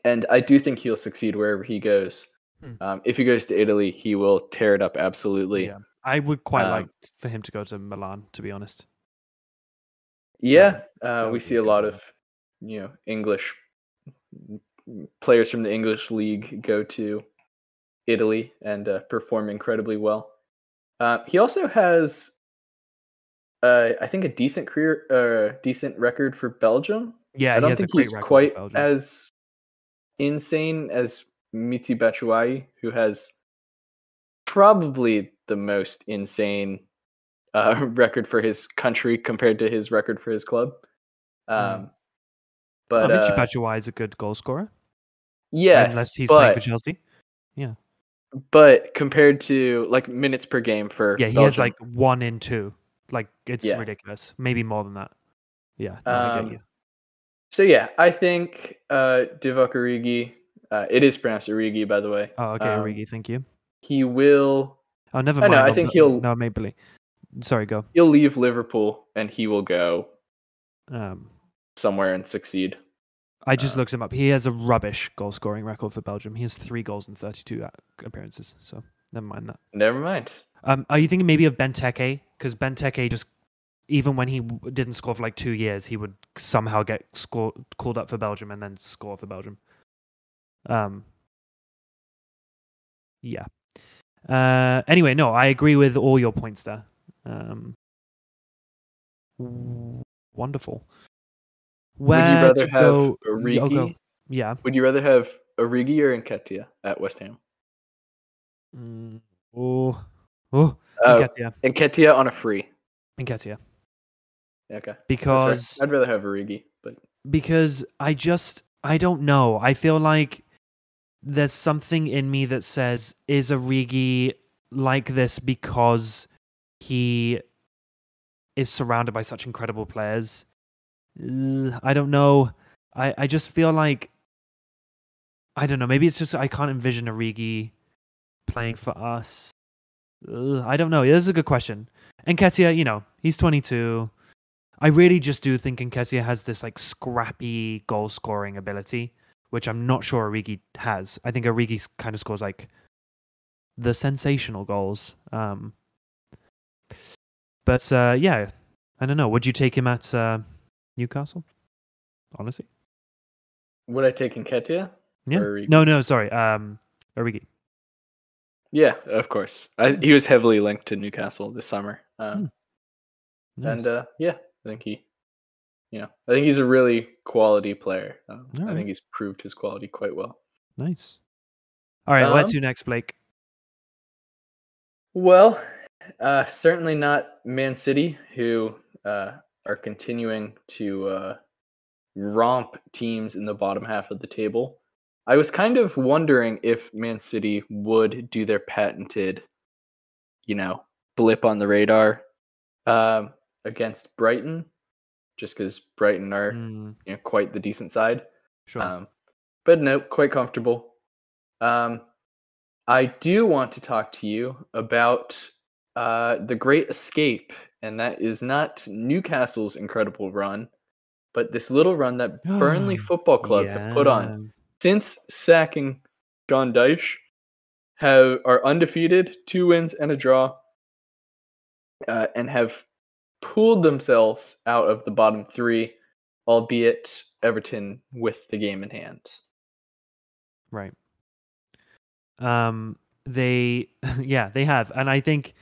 and I do think he'll succeed wherever he goes. Hmm. Um, if he goes to Italy, he will tear it up absolutely. Yeah. I would quite Um, like for him to go to Milan, to be honest. Yeah, uh, we see a a lot of you know English players from the English league go to Italy and uh, perform incredibly well. Uh, he also has, uh, I think, a decent career, uh, decent record for Belgium. Yeah, I don't think he's quite as insane as Michy Batshuayi, who has probably the most insane uh, *laughs* record for his country compared to his record for his club. Um, But oh, Michy uh, Batshuayi is a good goal scorer. yes, unless he's playing for Chelsea. Yeah, but compared to like minutes per game for Yeah, he has like one in two. Like it's Yeah. ridiculous. Maybe more than that. Yeah, no, I Um, get you. So yeah, I think uh, Divock Origi. Uh, it is pronounced Origi, by the way. Oh, okay, um, Origi, thank you. He will. Oh, never I mind. know, I think he'll- No, maybe. Sorry, go. He'll leave Liverpool and he will go Um, somewhere and succeed. I just Uh, looked him up. He has a rubbish goal scoring record for Belgium. He has three goals in 32 appearances. So never mind that. Never mind. Um, are you thinking maybe of Benteke? Because Benteke just, even when he didn't score for like two years, he would somehow get score, called up for Belgium and then score for Belgium. Um, yeah. Uh, anyway, no, I agree with all your points there. Um, wonderful. Where Would you rather have? Origi? Yeah. Would you rather have Origi or Nketiah at West Ham? Mm, oh, oh, Uh, on a free. Nketiah. Okay. Because I'd rather have Origi, but because I just I don't know. I feel like there's something in me that says is Origi like this because he is surrounded by such incredible players. I don't know. I I just feel like I don't know. Maybe it's just I can't envision Origi playing for us. Ugh, I don't know. This is a good question. Nketiah, you know, he's 22. I really just do think Nketiah has this like scrappy goal scoring ability, which I'm not sure Origi has. I think Origi kind of scores like the sensational goals. Um, but uh, yeah, I don't know. Would you take him at uh, Newcastle? Honestly, would I take Nketiah? yeah. No, no, sorry. Um, Origi. Yeah, of course. I, he was heavily linked to Newcastle this summer. Um, Hmm. Nice. And uh, yeah, I think he, you know, I think he's a really quality player. Um, I think he's proved his quality quite well. nice. All right, Um, to next, Blake? Well, uh, certainly not Man City, who uh, are continuing to uh, romp teams in the bottom half of the table. I was kind of wondering if Man City would do their patented, you know, blip on the radar um, against Brighton, just because Brighton are Mm, you know, quite the decent side. sure. Um, but no, quite comfortable. Um, I do want to talk to you about uh, the Great Escape, and that is not Newcastle's incredible run, but this little run that *gasps* Burnley Football Club have put on since sacking Sean Dyche. Have are undefeated, two wins and a draw, uh, and have pulled themselves out of the bottom three albeit Everton with the game in hand. Right. Um, they, *laughs* yeah, they have, and I think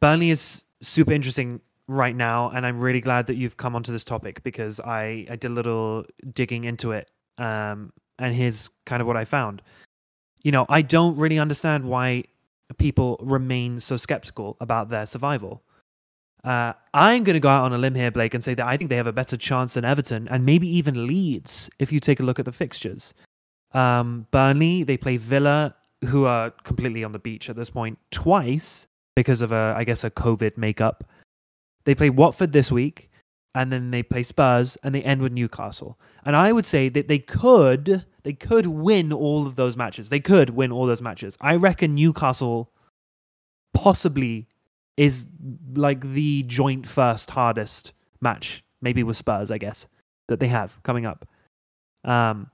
Burnley is super interesting right now, and I'm really glad that you've come onto this topic because I I did a little digging into it. Um, and here's kind of what I found. You know, I don't really understand why people remain so skeptical about their survival. Uh, I'm going to go out on a limb here, Blake, and say that I think they have a better chance than Everton and maybe even Leeds if you take a look at the fixtures. Um, Burnley, they play Villa, who are completely on the beach at this point, twice because of a, I guess, a COVID makeup. They play Watford this week, and then they play Spurs, and they end with Newcastle. And I would say that they could, they could win all of those matches. They could win all those matches. I reckon Newcastle possibly is like the joint first hardest match, maybe with Spurs, I guess, that they have coming up. Um,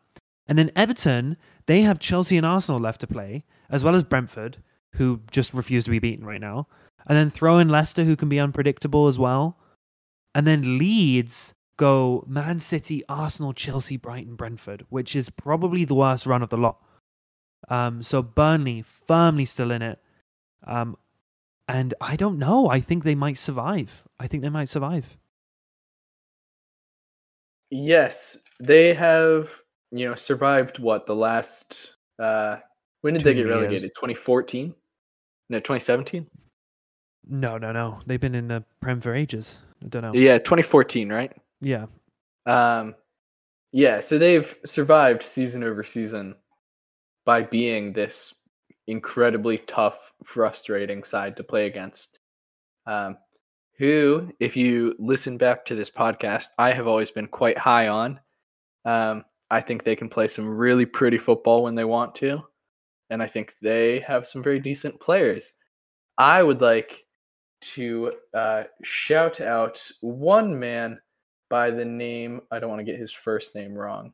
and then Everton, they have Chelsea and Arsenal left to play, as well as Brentford, who just refuse to be beaten right now. And then throw in Leicester, who can be unpredictable as well. And then Leeds go Man City, Arsenal, Chelsea, Brighton, Brentford, which is probably the worst run of the lot. Um, so Burnley firmly still in it. Um, and I don't know. I think they might survive. I think they might survive. Yes, they have, you know, survived what the last uh when did Two they get years. relegated? 2014? No, 2017? No, no, no. They've been in the Prem for ages. I don't know. Yeah, 2014, right? Yeah. Um yeah, so they've survived season over season by being this incredibly tough, frustrating side to play against. Um, who, if you listen back to this podcast, I have always been quite high on. Um, I think they can play some really pretty football when they want to. And I think they have some very decent players. I would like to uh, shout out one man by the name, I don't want to get his first name wrong.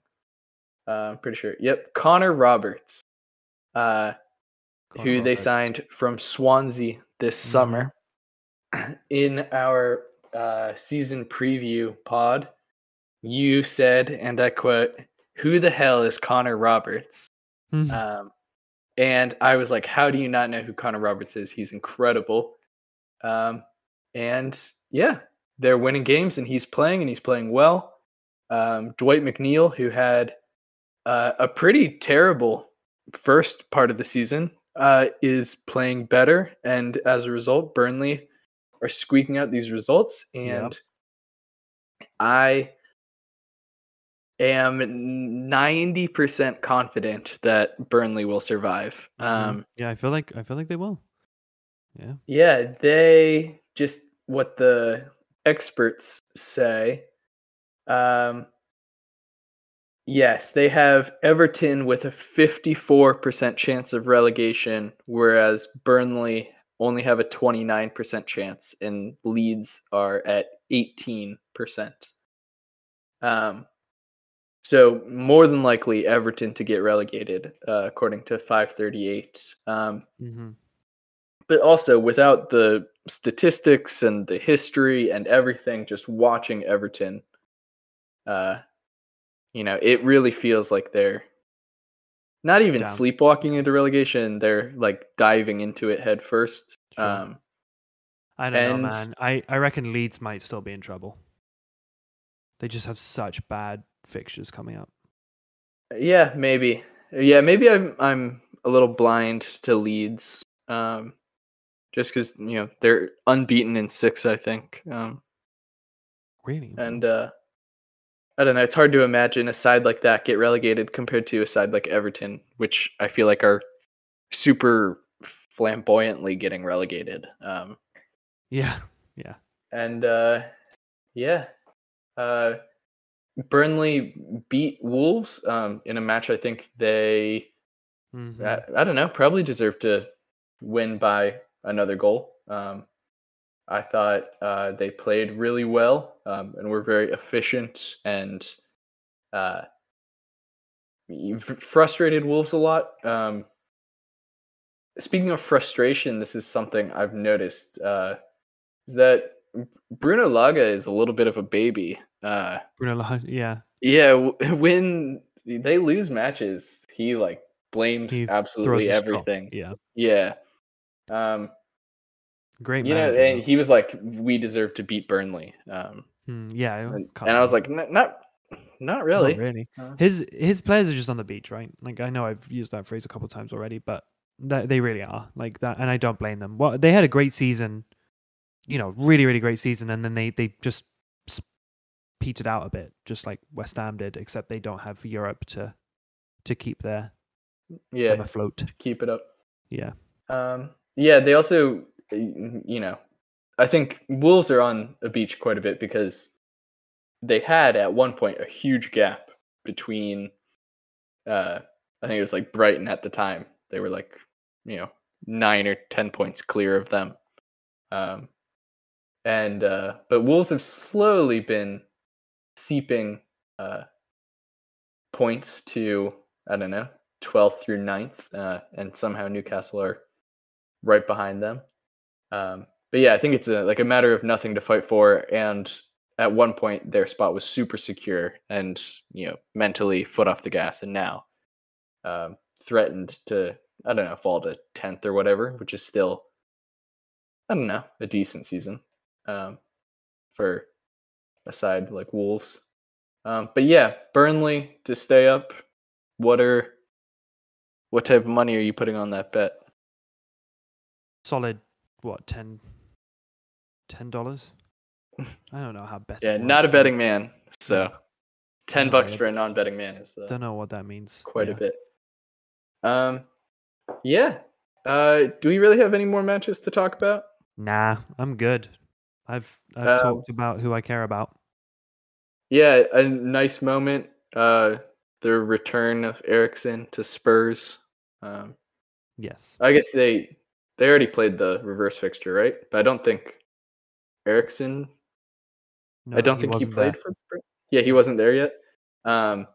Uh, I'm pretty sure. Yep, Connor Roberts. Uh, who they signed from Swansea this Mhm. summer. *clears throat* In our uh, season preview pod, you said, and I quote, Who the hell is Connor Roberts? Mhm. Um, and I was like, How do you not know who Connor Roberts is? He's incredible. Um, and yeah, they're winning games and he's playing and he's playing well. Um, Dwight McNeil, who had uh, a pretty terrible first part of the season, uh, is playing better, and as a result, Burnley are squeaking out these results. Yep. And I am ninety percent confident that Burnley will survive. Mhm. Um, yeah, I feel like I feel like they will. Yeah. yeah, they just what the experts say. Um, yes, they have Everton with a 54% chance of relegation, whereas Burnley only have a 29% chance, and Leeds are at 18%. Um, so more than likely Everton to get relegated, uh, according to 538. Um, hmm but also without the statistics and the history and everything, just watching Everton, uh, you know, it really feels like they're not even Down. sleepwalking into relegation; they're like diving into it head first. Sure. Um, I don't and- know, man. I, I reckon Leeds might still be in trouble. They just have such bad fixtures coming up. yeah, maybe. Yeah, maybe I'm I'm a little blind to Leeds, um, just because you know they're unbeaten in six, I think. Um, Really? And uh, I don't know. It's hard to imagine a side like that get relegated compared to a side like Everton, which I feel like are super flamboyantly getting relegated. Um, yeah. Yeah. and uh, yeah, uh, Burnley beat Wolves um, in a match. I think they, Mhm. I, I don't know, probably deserve to win by another goal. Um, I thought uh, they played really well um, and were very efficient and uh, frustrated Wolves a lot. Um, speaking of frustration, this is something I've noticed uh, is that Bruno Laga is a little bit of a baby. Uh, Bruno Lage, yeah. yeah, w- *laughs* when they lose matches, he like blames He absolutely everything. Yeah. Yeah. Um, Great you know, and he was like, "We deserve to beat Burnley," um, Hmm, yeah. and, and I was like, "N- "Not, not Not really." really. Uh, His his players are just on the beach, right? Like I know I've used that phrase a couple times already, but that they really are like that, and I don't blame them. Well, they had a great season, you know, really really great season, and then they they just petered out a bit, just like West Ham did, except they don't have Europe to to keep their yeah, afloat. keep it up. Yeah, Um, yeah, they also, you know, I think Wolves are on a beach quite a bit because they had at one point a huge gap between, uh, I think it was like Brighton at the time. They were like, you know, nine or ten points clear of them. Um, and uh, but Wolves have slowly been seeping uh, points to I don't know 12th through 9th, uh, and somehow Newcastle are right behind them. Um, but yeah, I think it's a, like a matter of nothing to fight for. And at one point, their spot was super secure and you know mentally foot off the gas, and now um, threatened to I don't know fall to 10th or whatever, which is still I don't know a decent season um, for a side like Wolves. Um, but yeah, Burnley to stay up. What are what type of money are you putting on that bet? solid. What ten ten dollars? *laughs* I don't know how best. Yeah, not a betting man. So ten No, bucks for a non-betting man is uh, Don't know what that means. quite yeah. a bit. Um, yeah. Uh, do we really have any more matches to talk about? Nah, I'm good. I've I've Um, talked about who I care about. Yeah, a nice moment. Uh, the return of Eriksen to Spurs. Um, Yes. I guess they they already played the reverse fixture, right? But I don't think Eriksen No, I don't think he played there. for. Yeah, he wasn't there yet. Um,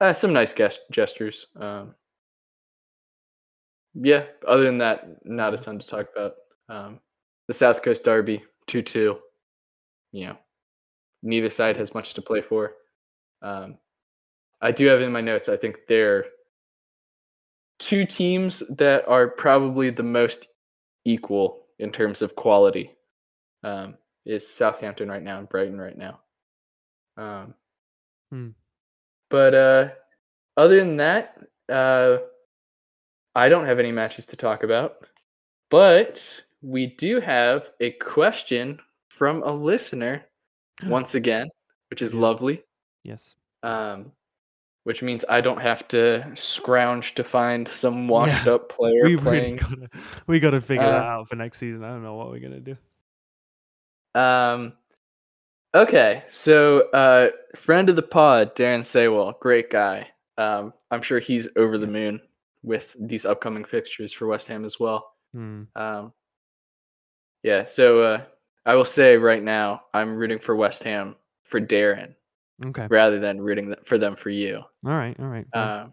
uh, some nice gest- gestures. Um, yeah. Other than that, not a ton to talk about. Um, the South Coast Derby, two-two. You know, neither side has much to play for. Um, I do have in my notes. I think they're two teams that are probably the most equal in terms of quality. Um, is Southampton right now and Brighton right now. Um, Hmm. But uh, other than that, uh, I don't have any matches to talk about. But we do have a question from a listener *gasps* once again, which is Yeah. lovely. Yes. Um, which means I don't have to scrounge to find some washed up player We really playing. gotta we gotta figure that Uh, out for next season. I don't know what we're gonna do. Um, okay, so uh, friend of the pod, Darren Saywell, great guy. Um, I'm sure he's over the moon with these upcoming fixtures for West Ham as well. Hmm. Um, yeah, so uh, I will say right now, I'm rooting for West Ham for Darren Okay. rather than rooting for them for you. All right. All right. Um,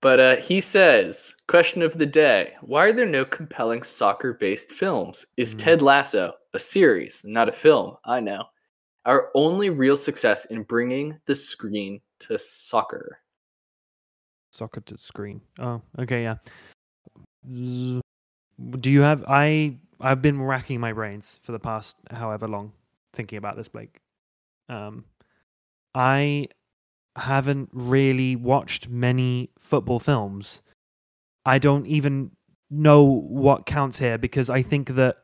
but uh, he says, question of the day: Why are there no compelling soccer-based films? Is Mm. Ted Lasso a series, not a film? I know. Our only real success in bringing the screen to soccer. soccer to screen. Oh, okay, yeah. Do you have I I've been racking my brains for the past however long thinking about this, Blake. Um I haven't really watched many football films. I don't even know what counts here because I think that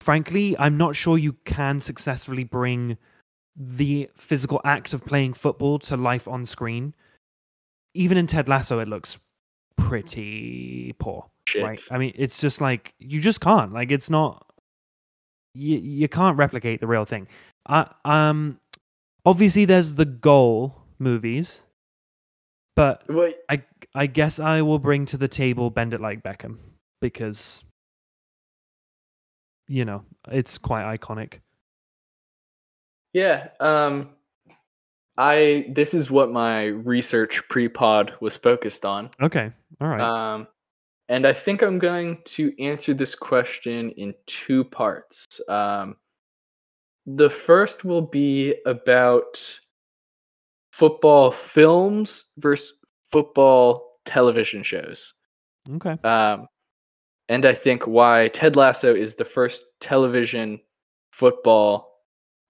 frankly, I'm not sure you can successfully bring the physical act of playing football to life on screen even in Ted Lasso, it looks pretty poor. Shit. Right? I mean, it's just like you just can't. Like, it's not. You you can't replicate the real thing. I, um, obviously, there's the goal movies, but Well, I I guess I will bring to the table Bend It Like Beckham because you know it's quite iconic. yeah. Um, I this is what my research pre-pod was focused on. Okay, all right. Um, and I think I'm going to answer this question in two parts. Um, the first will be about football films versus football television shows. Okay. Um, and I think why Ted Lasso is the first television football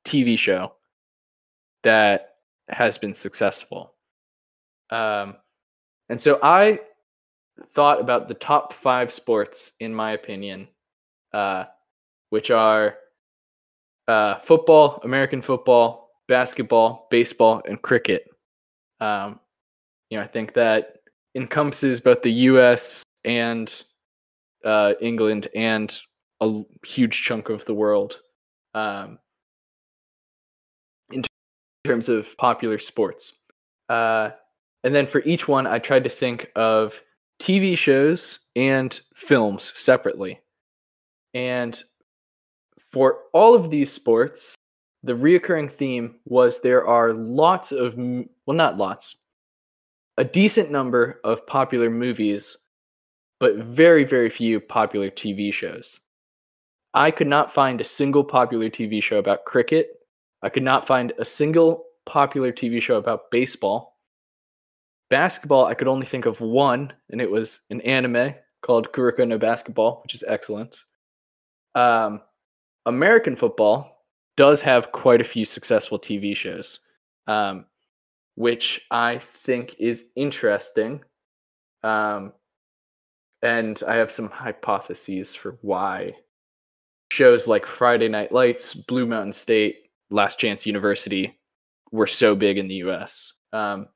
TV show that has been successful. Um, and so I thought about the top five sports, in my opinion, uh, which are uh, football, American football, basketball, baseball, and cricket. Um, you know, I think that encompasses both the U.S. and uh, England and a huge chunk of the world um, in terms of popular sports. Uh, and then for each one, I tried to think of TV shows and films separately. And for all of these sports, the reoccurring theme was there are lots of, well, not lots, a decent number of popular movies, but very, very few popular TV shows. I could not find a single popular TV show about cricket. I could not find a single popular TV show about baseball. Basketball, I could only think of one, and it was an anime called Kuroko no Basketball, which is excellent. Um, American football does have quite a few successful TV shows, um, which I think is interesting. Um, and I have some hypotheses for why shows like Friday Night Lights, Blue Mountain State, Last Chance University were so big in the US. Um,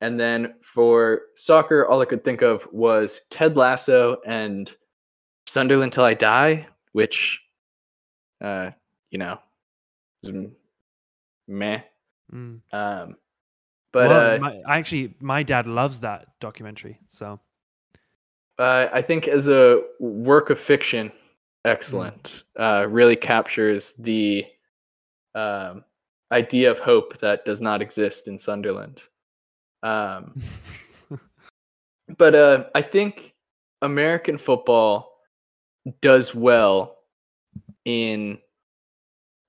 and then for soccer, all I could think of was Ted Lasso and Sunderland Till I Die, which, uh, you know, meh. Mm. Um, but well, uh, my, actually, my dad loves that documentary. So uh, I think as a work of fiction, excellent. Mm. Uh, really captures the um, idea of hope that does not exist in Sunderland. Um, *laughs* but uh, I think American football does well in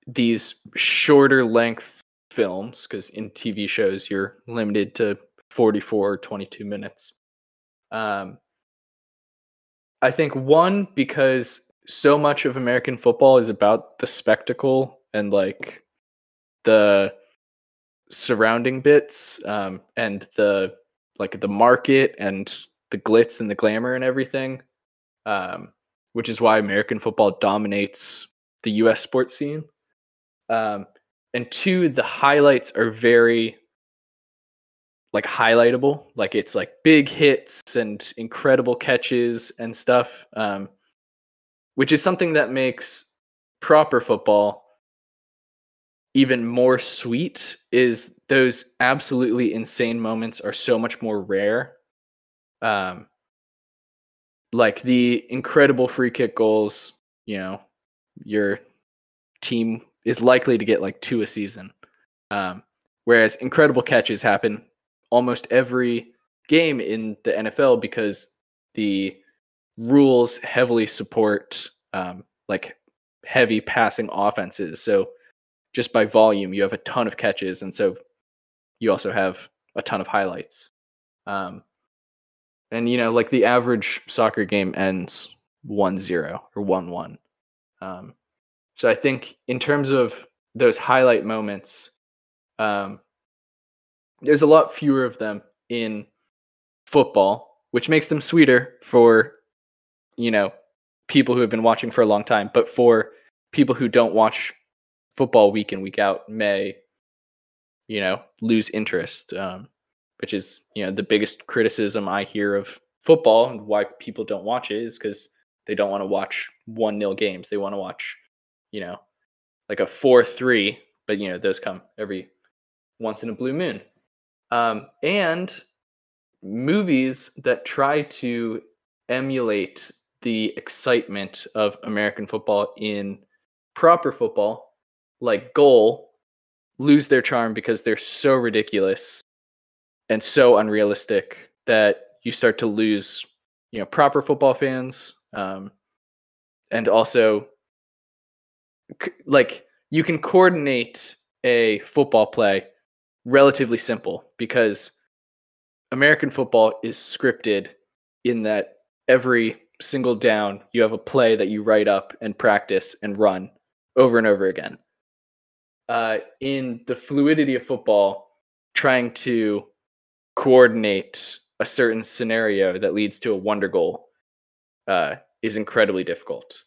these shorter length films because in TV shows you're limited to 44 or 22 minutes. Um, I think one because so much of American football is about the spectacle and like the surrounding bits um, and the like the market and the glitz and the glamour and everything, um, which is why American football dominates the U.S. sports scene. Um, and two, the highlights are very like highlightable like it's like big hits and incredible catches and stuff um, which is something that makes proper football even more sweet is those absolutely insane moments are so much more rare um, like the incredible free kick goals you know your team is likely to get like two a season um, whereas incredible catches happen almost every game in the NFL because the rules heavily support um, like heavy passing offenses. So just by volume, you have a ton of catches, and so you also have a ton of highlights. Um, and you know, like the average soccer game ends 1-0 or 1-1. Um, so I think in terms of those highlight moments, um, there's a lot fewer of them in football, which makes them sweeter for, you know, people who have been watching for a long time. But for people who don't watch football week in, week out, may, you know, lose interest, um, which is, you know, the biggest criticism I hear of football and why people don't watch it is because they don't want to watch one nil games. They want to watch, you know, like a 4 3, but, you know, those come every once in a blue moon um, and movies that try to emulate the excitement of American football in proper football, like Goal, lose their charm because they're so ridiculous and so unrealistic that you start to lose, you know, proper football fans, um, and also like you can coordinate a football play relatively simple because American football is scripted in that every single down you have a play that you write up and practice and run over and over again. Uh, in the fluidity of football, trying to coordinate a certain scenario that leads to a wonder goal uh, is incredibly difficult.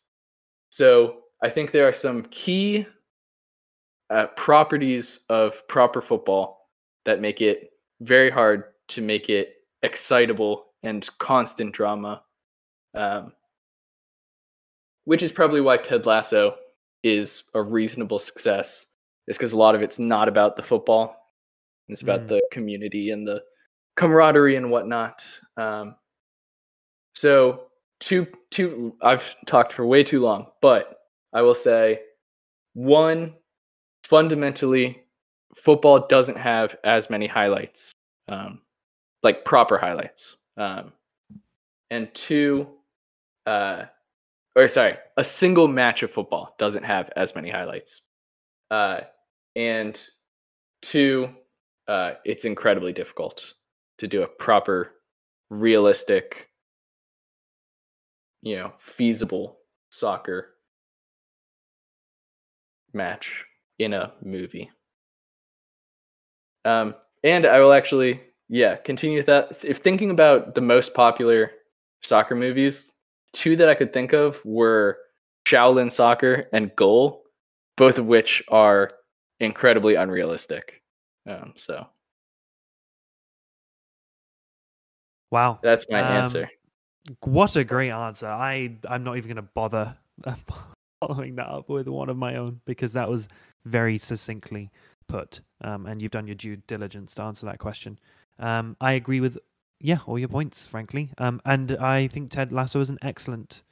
So I think there are some key uh, properties of proper football that make it very hard to make it excitable and constant drama. Um, which is probably why Ted Lasso is a reasonable success. Is because a lot of it's not about the football; it's about Mm. the community and the camaraderie and whatnot. Um, so, two, two. I've talked for way too long, but I will say, one, fundamentally, football doesn't have as many highlights, um, like proper highlights. Um, and two, uh, or sorry, a single match of football doesn't have as many highlights. Uh, and two, uh, it's incredibly difficult to do a proper, realistic, you know, feasible soccer match in a movie. Um, and I will actually, yeah, continue with that. If thinking about the most popular soccer movies, two that I could think of were Shaolin Soccer and Goal, both of which are incredibly unrealistic. Um, so Wow. that's my Um, answer. What a great answer. I I'm not even going to bother *laughs* following that up with one of my own because that was very succinctly put. Um, and you've done your due diligence to answer that question. Um, I agree with yeah all your points, frankly. Um, and I think Ted Lasso is an excellent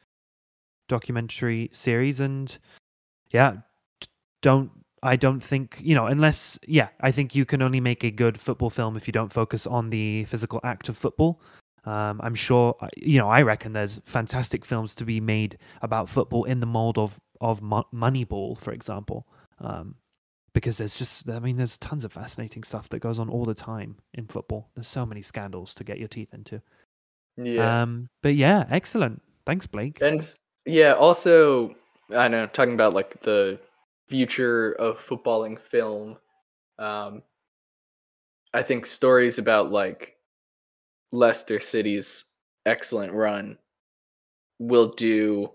documentary series. And yeah, don't I don't think you know unless yeah I think you can only make a good football film if you don't focus on the physical act of football. Um, I'm sure, uh, you know, I reckon there's fantastic films to be made about football in the mold of of Mo- Moneyball, for example, um, because there's just, I mean, there's tons of fascinating stuff that goes on all the time in football. There's so many scandals to get your teeth into. Yeah. Um, but yeah, excellent. Thanks, Blake. And yeah, also I know talking about like the future of footballing film. Um, I think stories about like Leicester City's excellent run will do.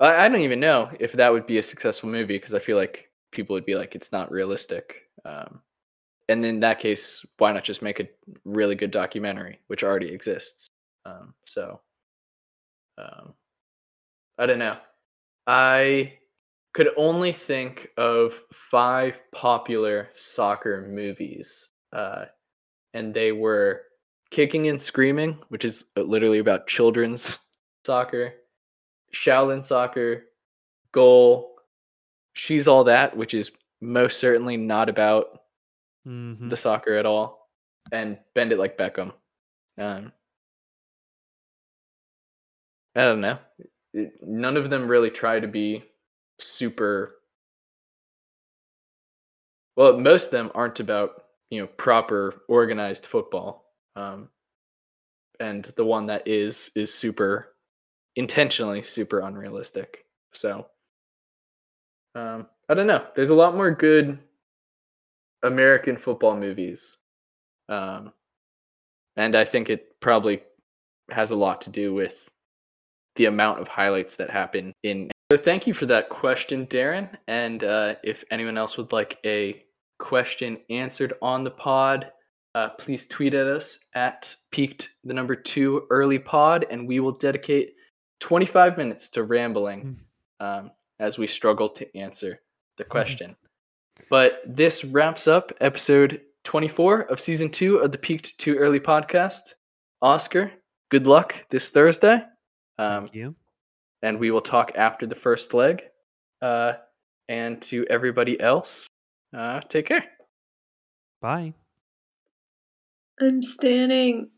I, I don't even know if that would be a successful movie because I feel like people would be like it's not realistic. Um, and in that case, why not just make a really good documentary, which already exists? Um, so um, I don't know. I could only think of five popular soccer movies, uh, and they were Kicking and Screaming, which is literally about children's *laughs* soccer, Shaolin Soccer, Goal, She's All That, which is most certainly not about Mhm. the soccer at all, and Bend It Like Beckham. Um, I don't know. It- none of them really try to be super. Well, most of them aren't about you know proper organized football, um, and the one that is is super intentionally super unrealistic. So um, I don't know. There's a lot more good American football movies. Um, and I think it probably has a lot to do with the amount of highlights that happen in. So thank you for that question, Darren. And uh, if anyone else would like a question answered on the pod, uh, please tweet at us at peaked the number two early pod, and we will dedicate 25 minutes to rambling um, as we struggle to answer the question. But this wraps up episode 24 of season two of the Peaked Too Early podcast. Oscar, good luck this Thursday. Um, Thank you. and we will talk after the first leg. Uh, and to everybody else, uh, take care. Bye. I'm standing.